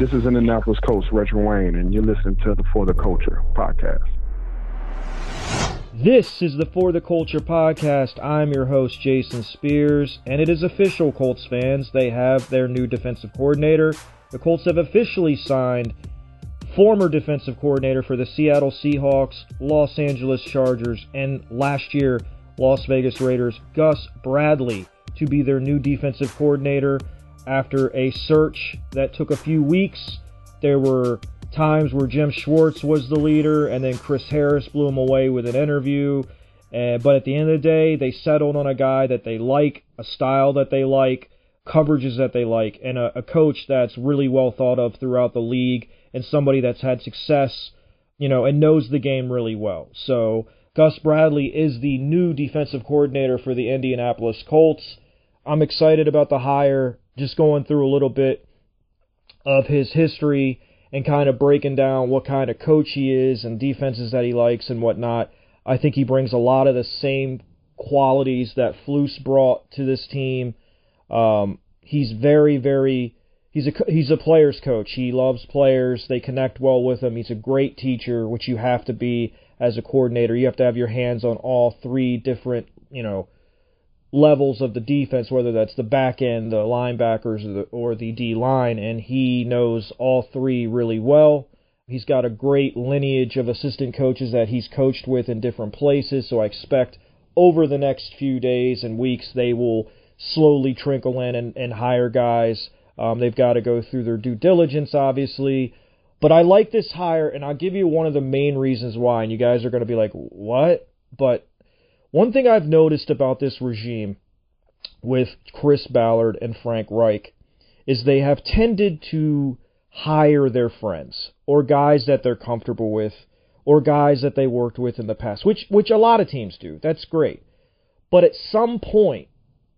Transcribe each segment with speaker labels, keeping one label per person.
Speaker 1: This is Indianapolis coach Reggie Wayne, and you're listening to the For the Culture podcast.
Speaker 2: This is the For the Culture podcast. I'm your host, Jason Spears, and it is official, Colts fans. They have their new defensive coordinator. The Colts have officially signed former defensive coordinator for the Seattle Seahawks, Los Angeles Chargers, and last year, Las Vegas Raiders, Gus Bradley, to be their new defensive coordinator after a search that took a few weeks. There were times where Jim Schwartz was the leader, and then Chris Harris blew him away with an interview. Uh, but at the end of the day, they settled on a guy that they like, a style that they like, coverages that they like, and a, a coach that's really well thought of throughout the league, and somebody that's had success, you know, and knows the game really well. So Gus Bradley is the new defensive coordinator for the Indianapolis Colts. I'm excited about the hire. Just going through a little bit of his history and kind of breaking down what kind of coach he is and defenses that he likes and whatnot. I think he brings a lot of the same qualities that Flus brought to this team. Um, he's very, very he's a he's a players coach. He loves players. They connect well with him. He's a great teacher, which you have to be as a coordinator. You have to have your hands on all three different, you know, levels of the defense, whether that's the back end, the linebackers, or the, or the D line, and he knows all three really well. He's got a great lineage of assistant coaches that he's coached with in different places, so I expect over the next few days and weeks they will slowly trickle in and, and hire guys. Um, they've got to go through their due diligence, obviously. But I like this hire, and I'll give you one of the main reasons why, and you guys are going to be like, what? But one thing I've noticed about this regime with Chris Ballard and Frank Reich is they have tended to hire their friends or guys that they're comfortable with or guys that they worked with in the past, which which a lot of teams do. That's great. But at some point,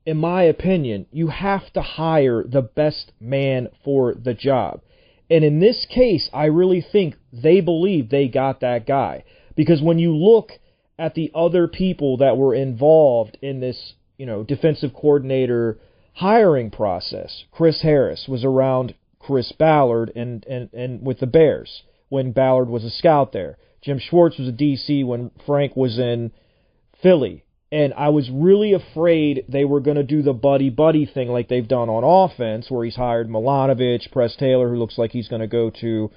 Speaker 2: in my opinion, you have to hire the best man for the job. And in this case, I really think they believe they got that guy. Because when you look at the other people that were involved in this, you know, defensive coordinator hiring process. Chris Harris was around Chris Ballard and, and, and with the Bears when Ballard was a scout there. Jim Schwartz was a DC when Frank was in Philly. And I was really afraid they were going to do the buddy buddy thing like they've done on offense, where he's hired Milanovich, Press Taylor, who looks like he's going to go to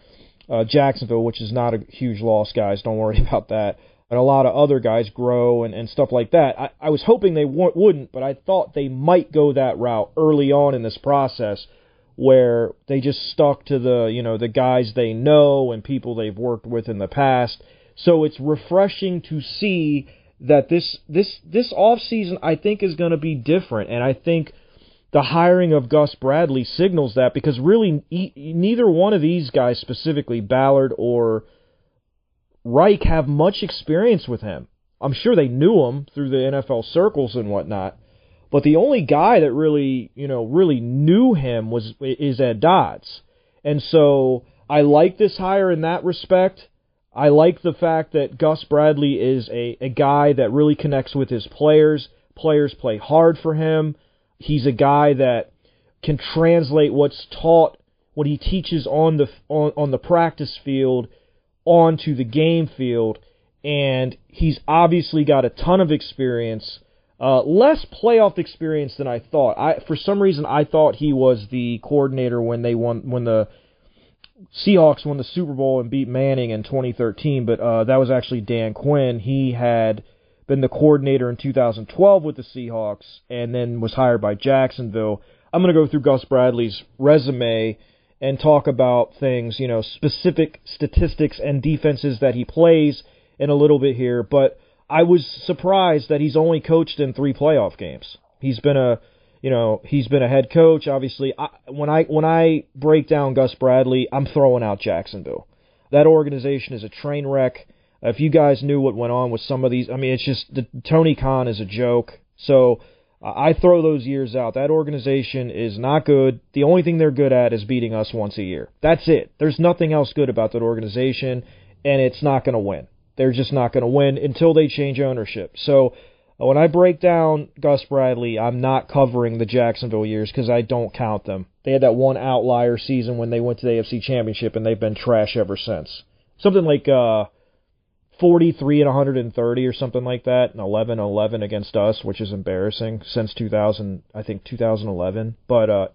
Speaker 2: uh, Jacksonville, which is not a huge loss, guys. Don't worry about that and a lot of other guys grow and, and stuff like that. I, I was hoping they w- wouldn't, but I thought they might go that route early on in this process where they just stuck to the, you know, the guys they know and people they've worked with in the past. So it's refreshing to see that this this this off season I think is going to be different and I think the hiring of Gus Bradley signals that because really e- neither one of these guys specifically Ballard or Reich have much experience with him. I'm sure they knew him through the NFL circles and whatnot, but the only guy that really, you know, really knew him was is Ed Dodds. And so I like this hire in that respect. I like the fact that Gus Bradley is a, a guy that really connects with his players. Players play hard for him. He's a guy that can translate what's taught, what he teaches on the on, on the practice field onto the game field, and he's obviously got a ton of experience. Uh, less playoff experience than I thought. I for some reason I thought he was the coordinator when they won when the Seahawks won the Super Bowl and beat Manning in 2013, but uh, that was actually Dan Quinn. He had been the coordinator in 2012 with the Seahawks and then was hired by Jacksonville. I'm going to go through Gus Bradley's resume and talk about things, you know, specific statistics and defenses that he plays in a little bit here, but I was surprised that he's only coached in 3 playoff games. He's been a you know, he's been a head coach. Obviously, I, when I when I break down Gus Bradley, I'm throwing out Jacksonville. That organization is a train wreck. If you guys knew what went on with some of these, I mean, it's just the, Tony Khan is a joke. So I throw those years out. That organization is not good. The only thing they're good at is beating us once a year. That's it. There's nothing else good about that organization, and it's not going to win. They're just not going to win until they change ownership. So when I break down Gus Bradley, I'm not covering the Jacksonville years because I don't count them. They had that one outlier season when they went to the AFC Championship, and they've been trash ever since. Something like uh, 43 and 130 or something like that, and 11 11 against us, which is embarrassing since 2000, I think 2011. But uh,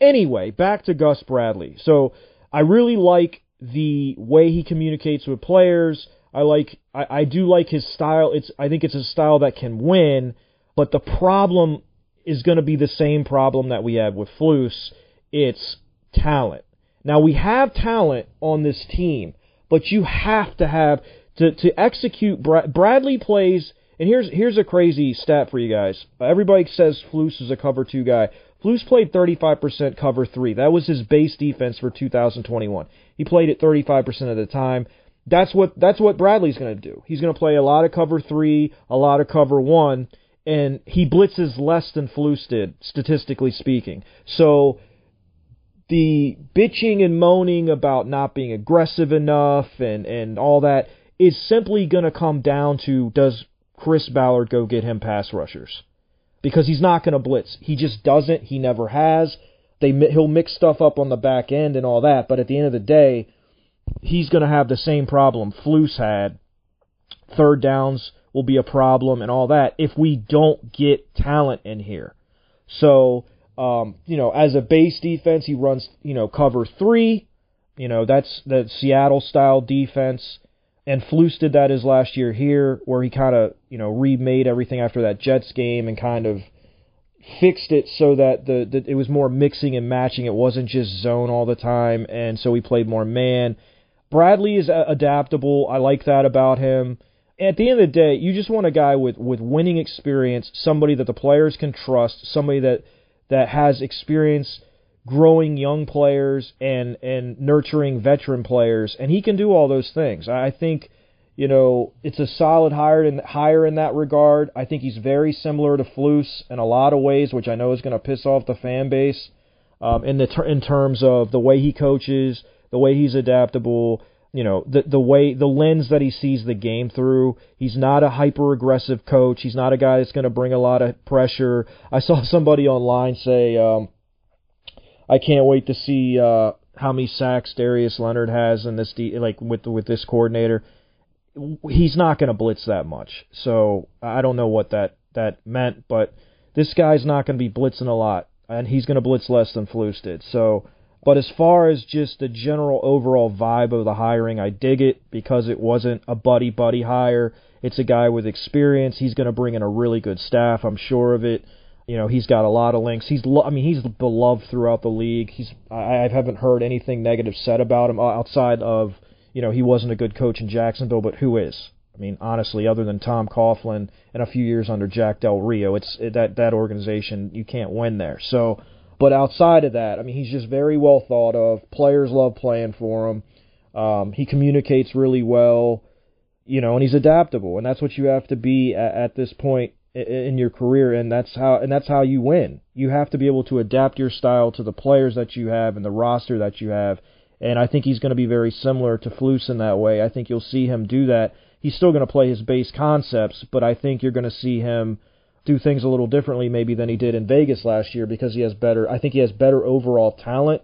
Speaker 2: anyway, back to Gus Bradley. So I really like the way he communicates with players. I like I, I do like his style. It's I think it's a style that can win, but the problem is going to be the same problem that we have with Flus. It's talent. Now we have talent on this team, but you have to have to to execute. Bradley plays, and here's here's a crazy stat for you guys. Everybody says Flus is a cover two guy. Flus played 35% cover three. That was his base defense for 2021. He played it 35% of the time. That's what that's what Bradley's going to do. He's going to play a lot of cover three, a lot of cover one, and he blitzes less than Flus did, statistically speaking. So the bitching and moaning about not being aggressive enough and and all that is simply going to come down to does Chris Ballard go get him pass rushers? Because he's not going to blitz. He just doesn't. He never has. They he'll mix stuff up on the back end and all that, but at the end of the day he's going to have the same problem Flus had. Third downs will be a problem and all that if we don't get talent in here. So, um, you know, as a base defense, he runs, you know, cover three. You know, that's the Seattle style defense. And Flus did that his last year here, where he kind of, you know, remade everything after that Jets game and kind of fixed it so that the, the it was more mixing and matching. It wasn't just zone all the time, and so he played more man. Bradley is uh, adaptable. I like that about him. At the end of the day, you just want a guy with, with winning experience, somebody that the players can trust, somebody that that has experience growing young players and and nurturing veteran players, and he can do all those things. I think you know it's a solid hire in hire in that regard. I think he's very similar to Flus in a lot of ways, which I know is going to piss off the fan base um, in the ter- in terms of the way he coaches, the way he's adaptable, you know, the the way the lens that he sees the game through. He's not a hyper aggressive coach. He's not a guy that's going to bring a lot of pressure. I saw somebody online say, um, "I can't wait to see uh, how many sacks Darius Leonard has in this de- like with with this coordinator." He's not going to blitz that much, so I don't know what that that meant, but this guy's not going to be blitzing a lot, and he's going to blitz less than Flus did. So but as far as just the general overall vibe of the hiring, I dig it because it wasn't a buddy buddy hire. It's a guy with experience. He's going to bring in a really good staff. I'm sure of it. You know, he's got a lot of links. He's, lo- I mean, he's beloved throughout the league. He's, I, I haven't heard anything negative said about him outside of, you know, he wasn't a good coach in Jacksonville, but who is? I mean, honestly, other than Tom Coughlin and a few years under Jack Del Rio, it's it, that that organization you can't win there. So but outside of that, I mean, he's just very well thought of. Players love playing for him. Um, he communicates really well, you know, and he's adaptable, and that's what you have to be at, at this point in your career, and that's how and that's how you win. You have to be able to adapt your style to the players that you have and the roster that you have. And I think he's going to be very similar to Flus in that way. I think you'll see him do that. He's still going to play his base concepts, but I think you're going to see him do things a little differently maybe than he did in Vegas last year because he has better I think he has better overall talent.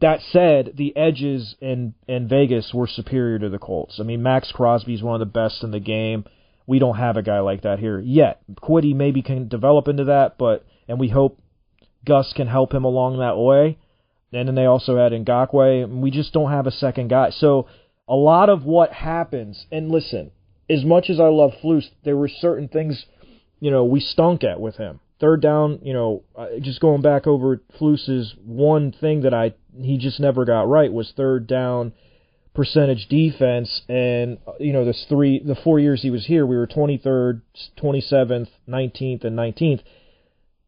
Speaker 2: That said, the edges in in Vegas were superior to the Colts. I mean, Maxx Crosby is one of the best in the game. We don't have a guy like that here yet. Kwity maybe can develop into that, but and we hope Gus can help him along that way. And then they also had Ngakoue. We just don't have a second guy. So a lot of what happens, and listen, as much as I love Flus, there were certain things you know, we stunk at with him. Third down, you know, uh, just going back over Flus's one thing that I he just never got right was third down percentage defense and you know this three the four years he was here we were 23rd 27th 19th and 19th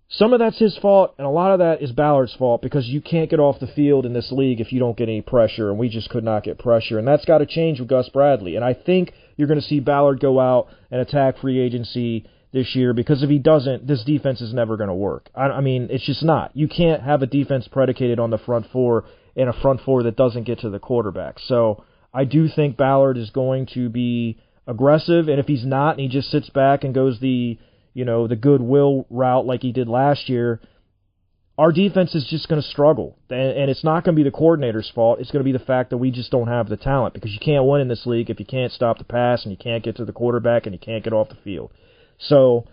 Speaker 2: some of that's his fault and a lot of that is Ballard's fault because you can't get off the field in this league if you don't get any pressure and we just could not get pressure and that's got to change with Gus Bradley and I think you're going to see Ballard go out and attack free agency this year because if he doesn't, this defense is never going to work. I, I mean, it's just not. You can't have a defense predicated on the front four and a front four that doesn't get to the quarterback. So I do think Ballard is going to be aggressive, and if he's not, and he just sits back and goes the you know, the goodwill route like he did last year, our defense is just going to struggle. And, and it's not going to be the coordinator's fault. It's going to be the fact that we just don't have the talent because you can't win in this league if you can't stop the pass and you can't get to the quarterback and you can't get off the field. So,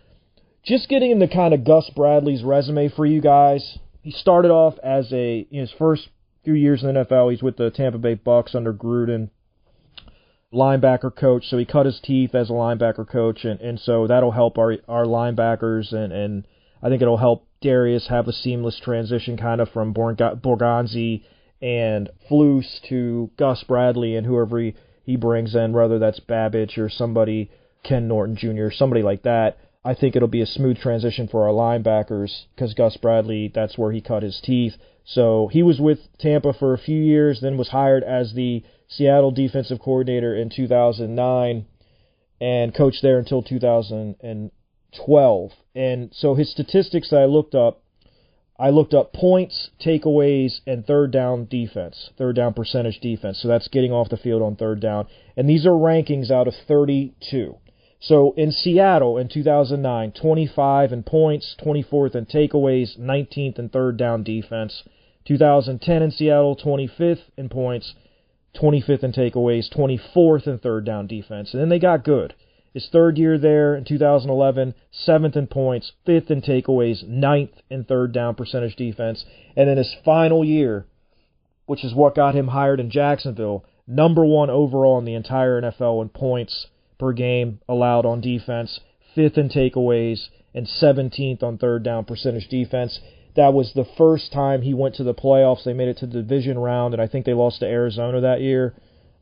Speaker 2: just getting into kind of Gus Bradley's resume for you guys. He started off as a in his first few years in the NFL. He's with the Tampa Bay Bucks under Gruden, linebacker coach. So he cut his teeth as a linebacker coach, and and so that'll help our our linebackers and and I think it'll help Darius have a seamless transition kind of from Borgonzi and Flus to Gus Bradley and whoever he, he brings in, whether that's Babich or somebody, Ken Norton Jr., somebody like that. I think it'll be a smooth transition for our linebackers because Gus Bradley, that's where he cut his teeth. So he was with Tampa for a few years, then was hired as the Seattle defensive coordinator in 2009 and coached there until 2012. And so his statistics that I looked up, I looked up points, takeaways, and third down defense, third down percentage defense. So that's getting off the field on third down. And these are rankings out of 32. So in Seattle in 2009, 25 in points, 24th in takeaways, 19th in third down defense. 2010 in Seattle, 25th in points, 25th in takeaways, 24th in third down defense. And then they got good. His third year there in 2011, seventh in points, fifth in takeaways, ninth in third down percentage defense. And then his final year, which is what got him hired in Jacksonville, number one overall in the entire NFL in points per game allowed on defense, fifth in takeaways, and 17th on third down percentage defense. That was the first time he went to the playoffs. They made it to the division round, and I think they lost to Arizona that year.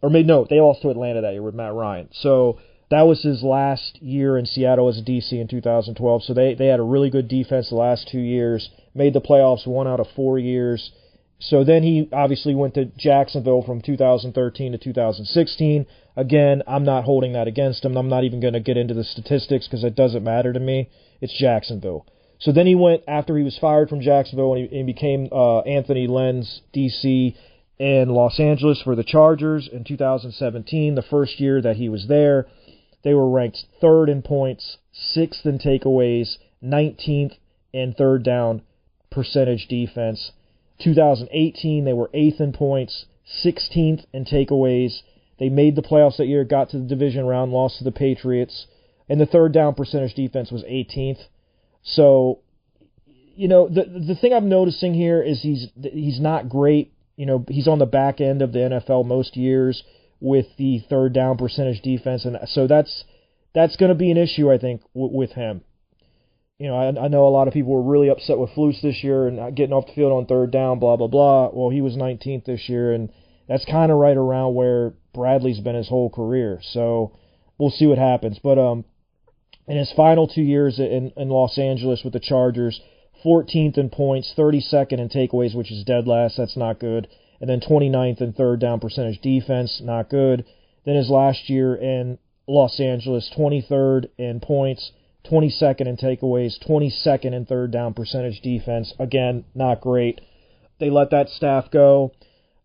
Speaker 2: Or made no, they lost to Atlanta that year with Matt Ryan. So that was his last year in Seattle as a DC in 2012. So they they had a really good defense the last two years. Made the playoffs one out of four years. So then he obviously went to Jacksonville from 2013 to 2016. Again, I'm not holding that against him. I'm not even going to get into the statistics because it doesn't matter to me. It's Jacksonville. So then he went after he was fired from Jacksonville and he, became uh, Anthony Lynn's, DC in Los Angeles for the Chargers in 2017, the first year that he was there. They were ranked third in points, sixth in takeaways, 19th in third down percentage defense. 2018, they were eighth in points, 16th in takeaways. They made the playoffs that year, got to the division round, lost to the Patriots, and the third down percentage defense was 18th. So, you know, the the thing I'm noticing here is he's he's not great. You know, he's on the back end of the NFL most years with the third down percentage defense, and so that's that's going to be an issue, I think, w- with him. You know, I, I know a lot of people were really upset with Flus this year and getting off the field on third down, blah blah blah. Well, he was 19th this year, and that's kind of right around where Bradley's been his whole career. So we'll see what happens. But um, in his final two years in, in Los Angeles with the Chargers, 14th in points, 32nd in takeaways, which is dead last. That's not good and then 29th in third down percentage defense, not good. Then his last year in Los Angeles, 23rd in points, 22nd in takeaways, 22nd in third down percentage defense, again, not great. They let that staff go,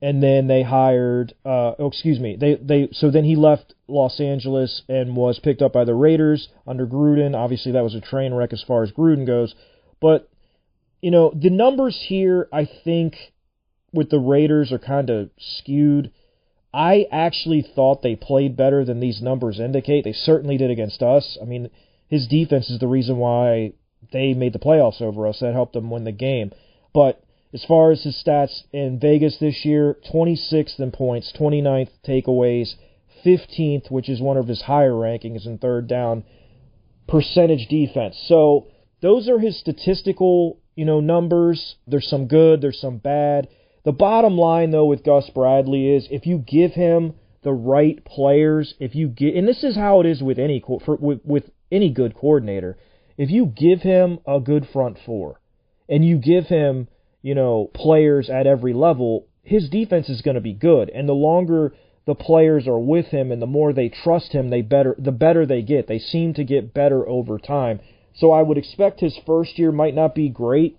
Speaker 2: and then they hired. Uh, oh, excuse me. They they so then he left Los Angeles and was picked up by the Raiders under Gruden. Obviously, that was a train wreck as far as Gruden goes, but you know the numbers here. I think with the Raiders are kind of skewed. I actually thought they played better than these numbers indicate. They certainly did against us. I mean, his defense is the reason why they made the playoffs over us. That helped them win the game. But as far as his stats in Vegas this year, 26th in points, 29th takeaways, 15th, which is one of his higher rankings in third down percentage defense. So those are his statistical, you know, numbers. There's some good, there's some bad. The bottom line, though, with Gus Bradley is if you give him the right players, if you get, and this is how it is with any with, with any good coordinator, if you give him a good front four, and you give him, you know, players at every level, his defense is going to be good. And the longer the players are with him, and the more they trust him, they better the better they get. They seem to get better over time. So I would expect his first year might not be great.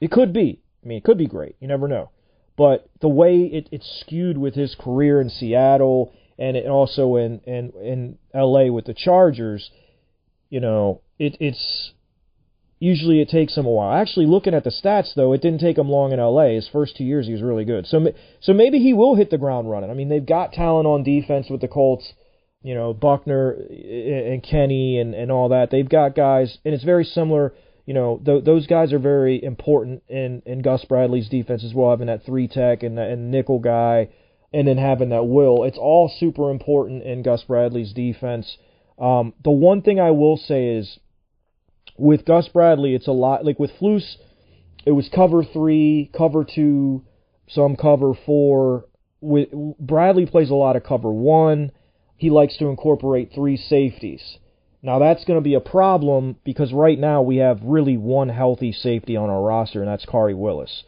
Speaker 2: It could be. I mean, it could be great. You never know. But the way it, it's skewed with his career in Seattle and it also in, in in L.A. with the Chargers, you know, it, it's usually it takes him a while. Actually, looking at the stats though, it didn't take him long in LA. His first two years, he was really good. So, so maybe he will hit the ground running. I mean, they've got talent on defense with the Colts. You know, Buckner and Kenny and and all that. They've got guys, and it's very similar. You know, th- those guys are very important in in Gus Bradley's defense as well, having that three tech and and nickel guy, and then having that will. It's all super important in Gus Bradley's defense. Um, the one thing I will say is with Gus Bradley, it's a lot like with Flus, it was cover three, cover two, some cover four. With Bradley plays a lot of cover one. He likes to incorporate three safeties. Now that's going to be a problem because right now we have really one healthy safety on our roster, and that's Khari Willis.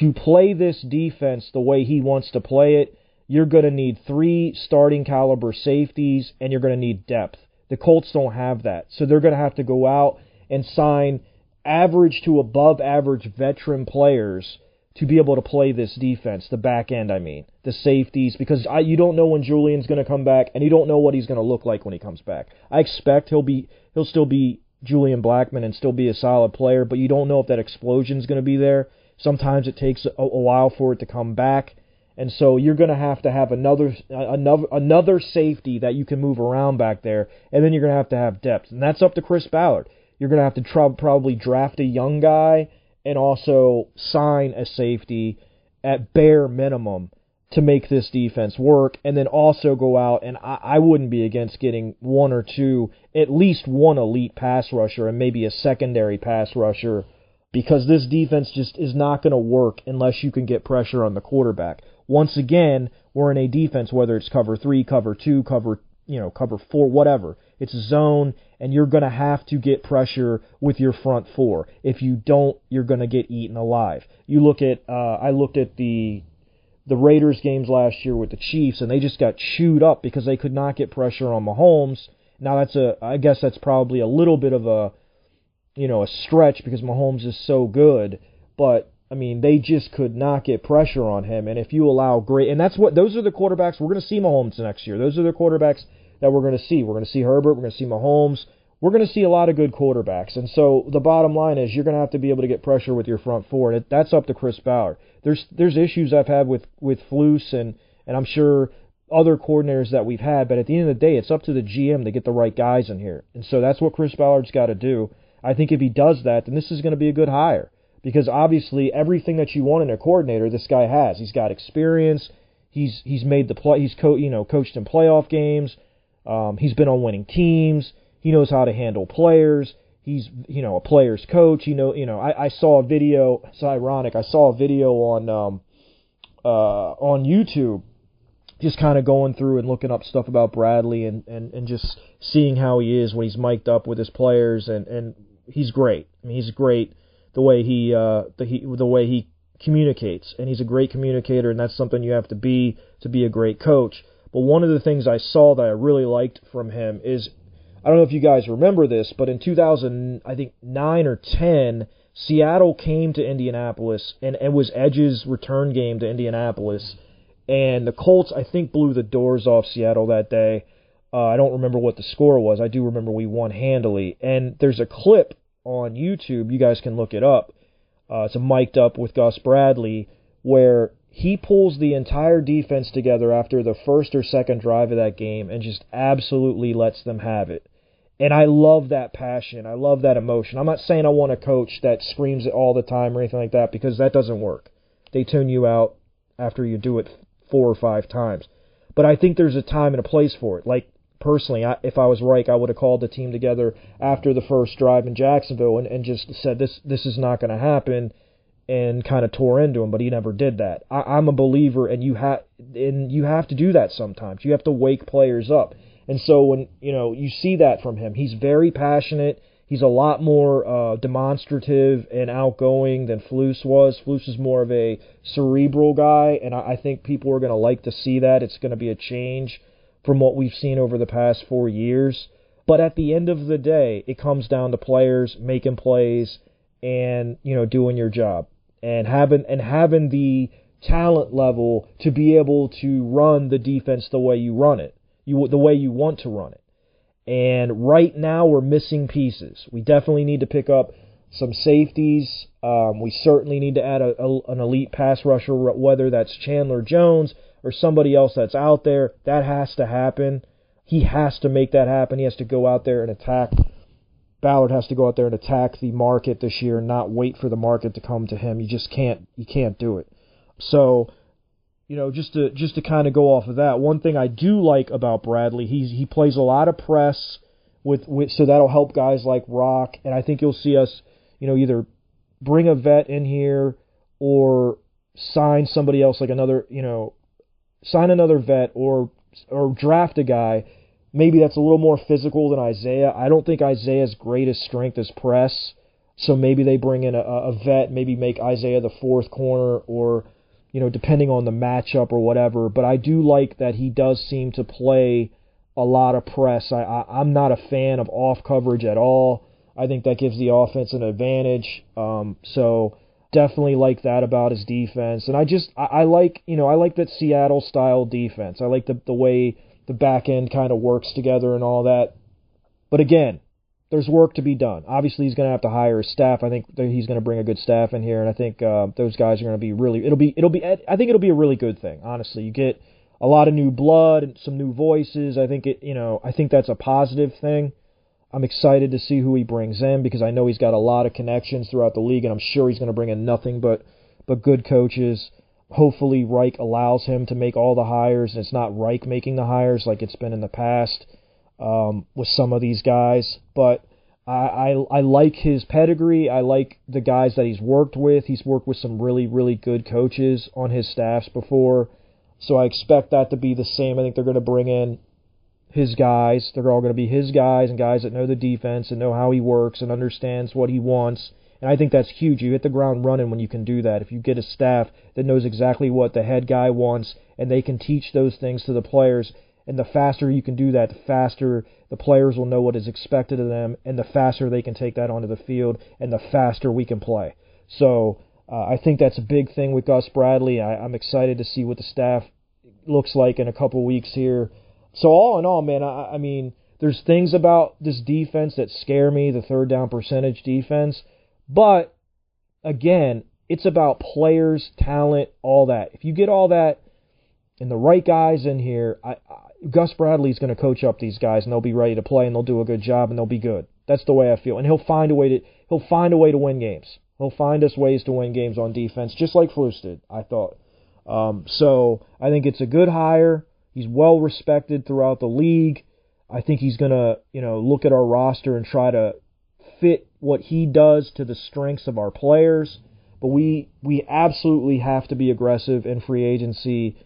Speaker 2: To play this defense the way he wants to play it, you're going to need three starting caliber safeties, and you're going to need depth. The Colts don't have that, so they're going to have to go out and sign average to above average veteran players to be able to play this defense, the back end, I mean, the safeties, because I, you don't know when Julian's going to come back, and you don't know what he's going to look like when he comes back. I expect he'll be he'll still be Julian Blackmon and still be a solid player, but you don't know if that explosion is going to be there. Sometimes it takes a, a while for it to come back, and so you're going to have to have another another another safety that you can move around back there, and then you're going to have to have depth, and that's up to Chris Ballard. You're going to have to tr- probably draft a young guy and also sign a safety at bare minimum to make this defense work, and then also go out and I, I wouldn't be against getting one or two, at least one elite pass rusher and maybe a secondary pass rusher because this defense just is not going to work unless you can get pressure on the quarterback. Once again, we're in a defense, whether it's cover three, cover two, cover you know, cover four, whatever. It's a zone, and you're going to have to get pressure with your front four. If you don't, you're going to get eaten alive. You look at, uh, I looked at the the Raiders games last year with the Chiefs, and they just got chewed up because they could not get pressure on Mahomes. Now that's a, I guess that's probably a little bit of a, you know, a stretch because Mahomes is so good, but I mean, they just could not get pressure on him. And if you allow great, and that's what those are the quarterbacks we're going to see Mahomes next year. Those are the quarterbacks that we're going to see. We're going to see Herbert. We're going to see Mahomes. We're going to see a lot of good quarterbacks. And so the bottom line is you're going to have to be able to get pressure with your front four. And that's up to Chris Ballard. There's there's issues I've had with with Flus and and I'm sure other coordinators that we've had. But at the end of the day, it's up to the GM to get the right guys in here. And so that's what Chris Ballard's got to do. I think if he does that, then this is going to be a good hire because obviously everything that you want in a coordinator, this guy has. He's got experience. He's he's made the play. He's co- you know coached in playoff games. Um, he's been on winning teams. He knows how to handle players. He's you know a player's coach. You know you know I, I saw a video. It's ironic. I saw a video on um, uh, on YouTube, just kind of going through and looking up stuff about Bradley and, and and just seeing how he is when he's mic'd up with his players and and he's great. I mean he's great the way he uh, the he the way he communicates, and he's a great communicator, and that's something you have to be to be a great coach. But one of the things I saw that I really liked from him is I don't know if you guys remember this, but in 2000, I think nine or ten, Seattle came to Indianapolis, and it was Edge's return game to Indianapolis, and the Colts I think blew the doors off Seattle that day. Uh, I don't remember what the score was. I do remember we won handily, and there's a clip on YouTube. You guys can look it up. Uh, it's a mic'd up with Gus Bradley where he pulls the entire defense together after the first or second drive of that game and just absolutely lets them have it. And I love that passion. I love that emotion. I'm not saying I want a coach that screams it all the time or anything like that because that doesn't work. They tune you out after you do it four or five times. But I think there's a time and a place for it. Like personally, I, if I was Reich, I would have called the team together after the first drive in Jacksonville and, and just said this this is not going to happen, and kind of tore into him. But he never did that. I, I'm a believer, and you have and you have to do that sometimes. You have to wake players up. And so when you know you see that from him, he's very passionate. He's a lot more uh, demonstrative and outgoing than Flus was. Flus is more of a cerebral guy, and I, I think people are going to like to see that. It's going to be a change from what we've seen over the past four years. But at the end of the day, it comes down to players making plays and you know doing your job and having and having the talent level to be able to run the defense the way you run it, you the way you want to run it. And right now we're missing pieces. We definitely need to pick up some safeties. Um, we certainly need to add a, a, an elite pass rusher, whether that's Chandler Jones or somebody else that's out there. That has to happen. He has to make that happen. He has to go out there and attack. Ballard has to go out there and attack the market this year and not wait for the market to come to him. You just can't. You can't do it. So, you know, just to just to kind of go off of that, one thing I do like about Bradley, he's he plays a lot of press with with so that'll help guys like Rock, and I think you'll see us, you know, either bring a vet in here or sign somebody else like another, you know, sign another vet or or draft a guy maybe that's a little more physical than Isaiah. I don't think Isaiah's greatest strength is press. So maybe they bring in a, a vet, maybe make Isaiah the fourth corner or you know, depending on the matchup or whatever. But I do like that he does seem to play a lot of press. I, I I'm not a fan of off coverage at all. I think that gives the offense an advantage. Um, so definitely like that about his defense. And I just I, I like you know I like that Seattle style defense. I like the the way the back end kind of works together and all that. But again, there's work to be done. Obviously, he's going to have to hire a staff. I think he's going to bring a good staff in here, and I think uh, those guys are going to be really. It'll be. It'll be. I think it'll be a really good thing. Honestly, you get a lot of new blood and some new voices. I think it. You know, I think that's a positive thing. I'm excited to see who he brings in because I know he's got a lot of connections throughout the league, and I'm sure he's going to bring in nothing but but good coaches. Hopefully, Reich allows him to make all the hires, and it's not Reich making the hires like it's been in the past um, with some of these guys, but I, I I like his pedigree. I like the guys that he's worked with. He's worked with some really really good coaches on his staffs before, so I expect that to be the same. I think they're going to bring in his guys. They're all going to be his guys and guys that know the defense and know how he works and understands what he wants. And I think that's huge. You hit the ground running when you can do that. If you get a staff that knows exactly what the head guy wants and they can teach those things to the players, and the faster you can do that, the faster the players will know what is expected of them, and the faster they can take that onto the field, and the faster we can play. So uh, I think that's a big thing with Gus Bradley. I, I'm excited to see what the staff looks like in a couple weeks here. So all in all, man, I, I mean, there's things about this defense that scare me, the third down percentage defense, but again, it's about players, talent, all that. If you get all that and the right guys in here, I, Gus Bradley's going to coach up these guys, and they'll be ready to play, and they'll do a good job, and they'll be good. That's the way I feel, and he'll find a way to he'll find a way to win games. He'll find us ways to win games on defense, just like Flus did. I thought. Um, so I think it's a good hire. He's well respected throughout the league. I think he's going to you know look at our roster and try to fit what he does to the strengths of our players. But we we absolutely have to be aggressive in free agency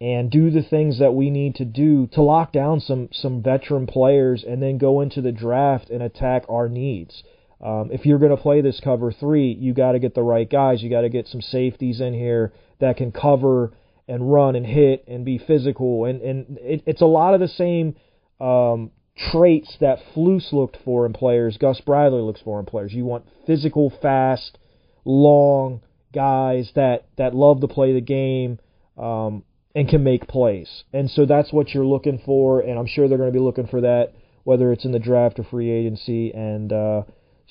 Speaker 2: and do the things that we need to do to lock down some some veteran players and then go into the draft and attack our needs. Um, if you're going to play this cover three, you got to get the right guys. You got to get some safeties in here that can cover and run and hit and be physical. And and it, it's a lot of the same um, traits that Flus looked for in players. Gus Bradley looks for in players. You want physical, fast, long guys that that love to play the game. Um, and can make plays. And so that's what you're looking for, and I'm sure they're going to be looking for that, whether it's in the draft or free agency. And uh,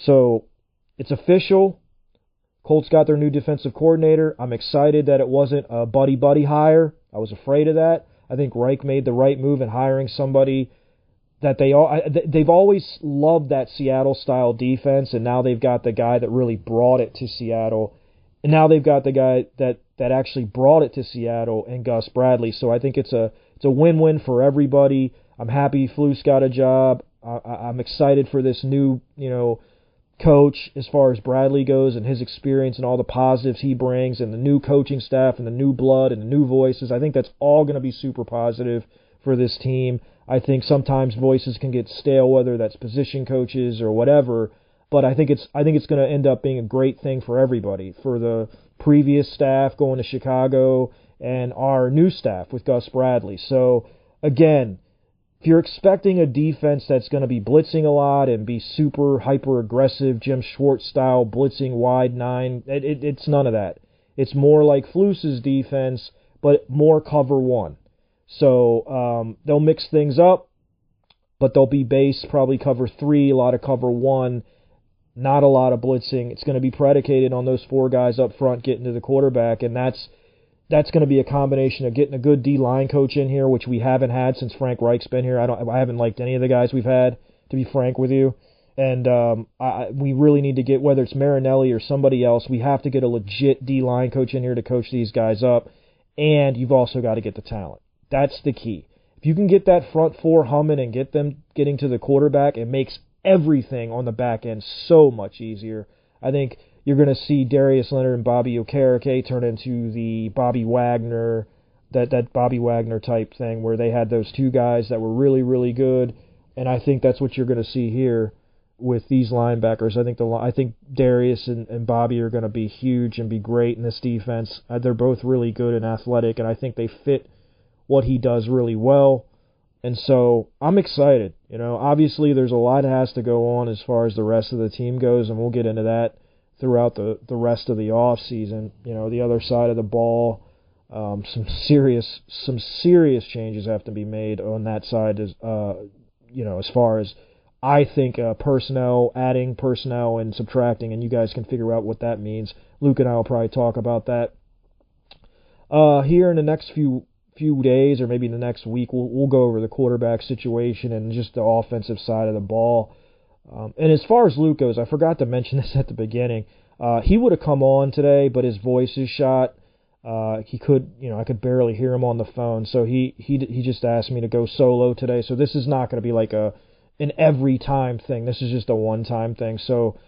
Speaker 2: so it's official. Colts got their new defensive coordinator. I'm excited that it wasn't a buddy buddy hire. I was afraid of that. I think Reich made the right move in hiring somebody that they all they've always loved that Seattle style defense, and now they've got the guy that really brought it to Seattle and now they've got the guy that that actually brought it to Seattle and Gus Bradley. So I think it's a it's a win-win for everybody. I'm happy Flus got a job. I, I'm excited for this new you know coach as far as Bradley goes and his experience and all the positives he brings and the new coaching staff and the new blood and the new voices. I think that's all going to be super positive for this team. I think sometimes voices can get stale, whether that's position coaches or whatever but I think it's I think it's going to end up being a great thing for everybody, for the previous staff going to Chicago and our new staff with Gus Bradley. So again, if you're expecting a defense that's going to be blitzing a lot and be super hyper aggressive, Jim Schwartz style blitzing wide nine, it, it, it's none of that. It's more like Flus's defense, but more cover one. So um, they'll mix things up but they'll be base, probably cover three, a lot of cover one, not a lot of blitzing. It's going to be predicated on those four guys up front getting to the quarterback, and that's that's going to be a combination of getting a good D line coach in here, which we haven't had since Frank Reich's been here. I don't, I haven't liked any of the guys we've had, to be frank with you. And um, I, we really need to get whether it's Marinelli or somebody else. We have to get a legit D line coach in here to coach these guys up, and you've also got to get the talent. That's the key. If you can get that front four humming and get them getting to the quarterback, it makes everything on the back end so much easier. I think you're going to see Darius Leonard and Bobby Okereke turn into the Bobby Wagner, that that Bobby Wagner type thing where they had those two guys that were really really good, and I think that's what you're going to see here with these linebackers. I think the I think Darius and, and Bobby are going to be huge and be great in this defense. Uh, they're both really good and athletic, and I think they fit what he does really well. And so I'm excited. You know, obviously there's a lot that has to go on as far as the rest of the team goes, and we'll get into that throughout the the rest of the off season. You know, the other side of the ball, um, some serious some serious changes have to be made on that side. As uh, you know, as far as I think uh, personnel, adding personnel and subtracting, and you guys can figure out what that means. Luke and I will probably talk about that uh, here in the next few few days, or maybe in the next week. We'll we'll go over the quarterback situation and just the offensive side of the ball. Um, and as far as Luke goes, I forgot to mention this at the beginning. Uh, he would have come on today, but his voice is shot. Uh, he could, you know, I could barely hear him on the phone, so he he he just asked me to go solo today. So this is not going to be like a an every time thing. This is just a one time thing. So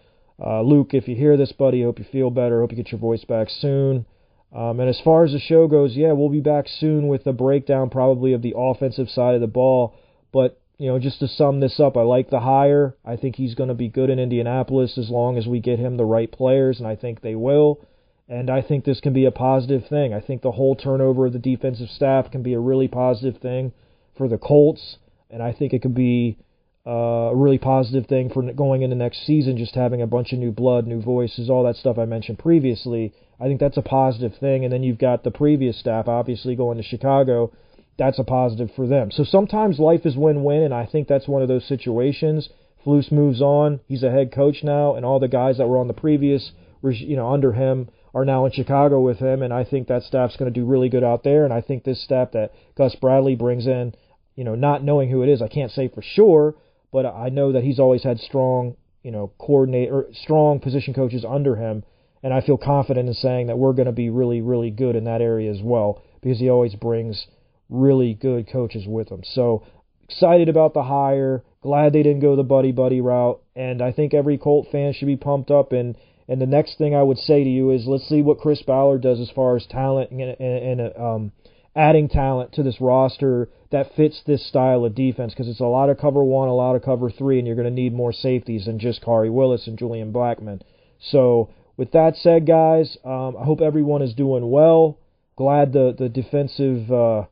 Speaker 2: uh, Luke, if you hear this, buddy, hope you feel better. Hope you get your voice back soon. Um, and as far as the show goes, yeah, we'll be back soon with a breakdown probably of the offensive side of the ball. But you know, just to sum this up, I like the hire. I think he's going to be good in Indianapolis as long as we get him the right players, and I think they will. And I think this can be a positive thing. I think the whole turnover of the defensive staff can be a really positive thing for the Colts, and I think it could be uh, a really positive thing for going into next season. Just having a bunch of new blood, new voices, all that stuff I mentioned previously. I think that's a positive thing. And then you've got the previous staff, obviously going to Chicago that's a positive for them. So sometimes life is win-win, and I think that's one of those situations. Flus moves on; he's a head coach now, and all the guys that were on the previous, you know, under him are now in Chicago with him, and I think that staff's going to do really good out there. And I think this staff that Gus Bradley brings in, you know, not knowing who it is, I can't say for sure, but I know that he's always had strong, you know, coordinate or strong position coaches under him, and I feel confident in saying that we're going to be really, really good in that area as well because he always brings really good coaches with them. So excited about the hire. Glad they didn't go the buddy buddy route, and I think every Colt fan should be pumped up. And and the next thing I would say to you is let's see what Chris Ballard does as far as talent and, and, and um, adding talent to this roster that fits this style of defense because it's a lot of cover one, a lot of cover three, and you're going to need more safeties than just Khari Willis and Julian Blackmon. So with that said, guys, um, I hope everyone is doing well. Glad the the defensive uh,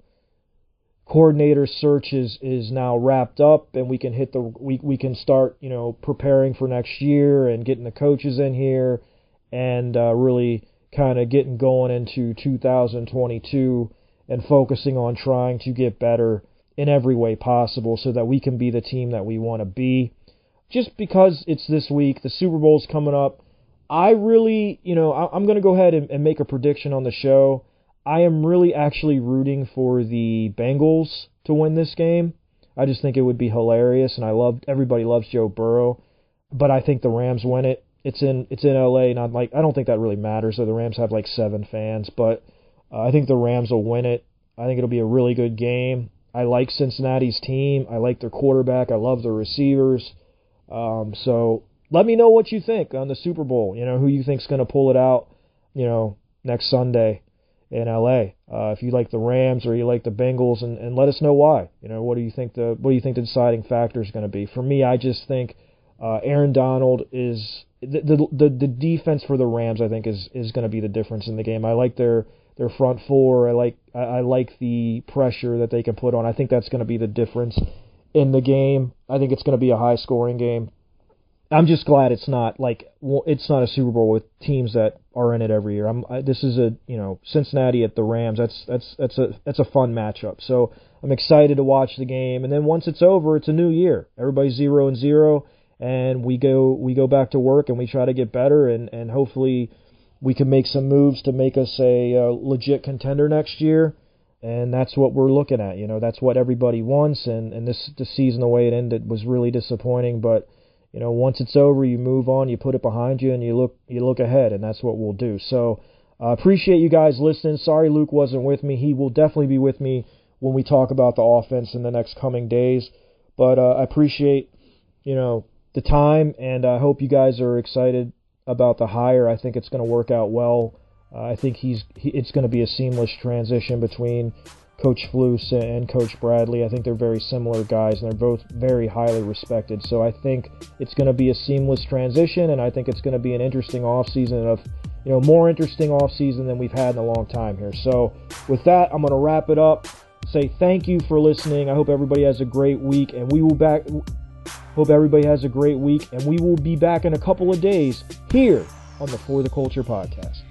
Speaker 2: coordinator search is is now wrapped up and we can hit the we we can start you know preparing for next year and getting the coaches in here and uh, really kind of getting going into 2022 and focusing on trying to get better in every way possible so that we can be the team that we want to be. Just because it's this week the Super Bowl's coming up I really you know I, am going to go ahead and, and make a prediction on the show I am really actually rooting for the Bengals to win this game. I just think it would be hilarious, and I love everybody loves Joe Burrow, but I think the Rams win it. It's in it's in LA, not like I don't think that really matters. So the Rams have like seven fans, but uh, I think the Rams will win it. I think it'll be a really good game. I like Cincinnati's team. I like their quarterback. I love their receivers. Um, so let me know what you think on the Super Bowl. You know who you think's going to pull it out. You know next Sunday in LA. Uh, if you like the Rams or you like the Bengals, and, and let us know why. You know, what do you think the what do you think the deciding factor is going to be? For me, I just think uh, Aaron Donald is the, the the the defense for the Rams. I think is is going to be the difference in the game. I like their their front four. I like I, I like the pressure that they can put on. I think that's going to be the difference in the game. I think it's going to be a high scoring game. I'm just glad it's not like it's not a Super Bowl with teams that are in it every year. I'm I, this is a you know Cincinnati at the Rams. That's that's that's a that's a fun matchup. So I'm excited to watch the game. And then once it's over, it's a new year. Everybody's zero and zero, and we go we go back to work and we try to get better and and hopefully we can make some moves to make us a, a legit contender next year. And that's what we're looking at. You know, that's what everybody wants. And and this the season the way it ended was really disappointing, but you know, once it's over, you move on, you put it behind you, and you look you look ahead, and that's what we'll do. So, uh, appreciate you guys listening. Sorry Luke wasn't with me. He will definitely be with me when we talk about the offense in the next coming days. But uh, I appreciate you know the time, and I hope you guys are excited about the hire. I think it's going to work out well. Uh, I think he's he, it's going to be a seamless transition between Coach Flus and Coach Bradley. I think they're very similar guys, and they're both very highly respected. So I think it's going to be a seamless transition, and I think it's going to be an interesting offseason of, you know, more interesting offseason than we've had in a long time here. So with that, I'm going to wrap it up. Say thank you for listening. I hope everybody has a great week, and we will back. Hope everybody has a great week, and we will be back in a couple of days here on the For the Culture podcast.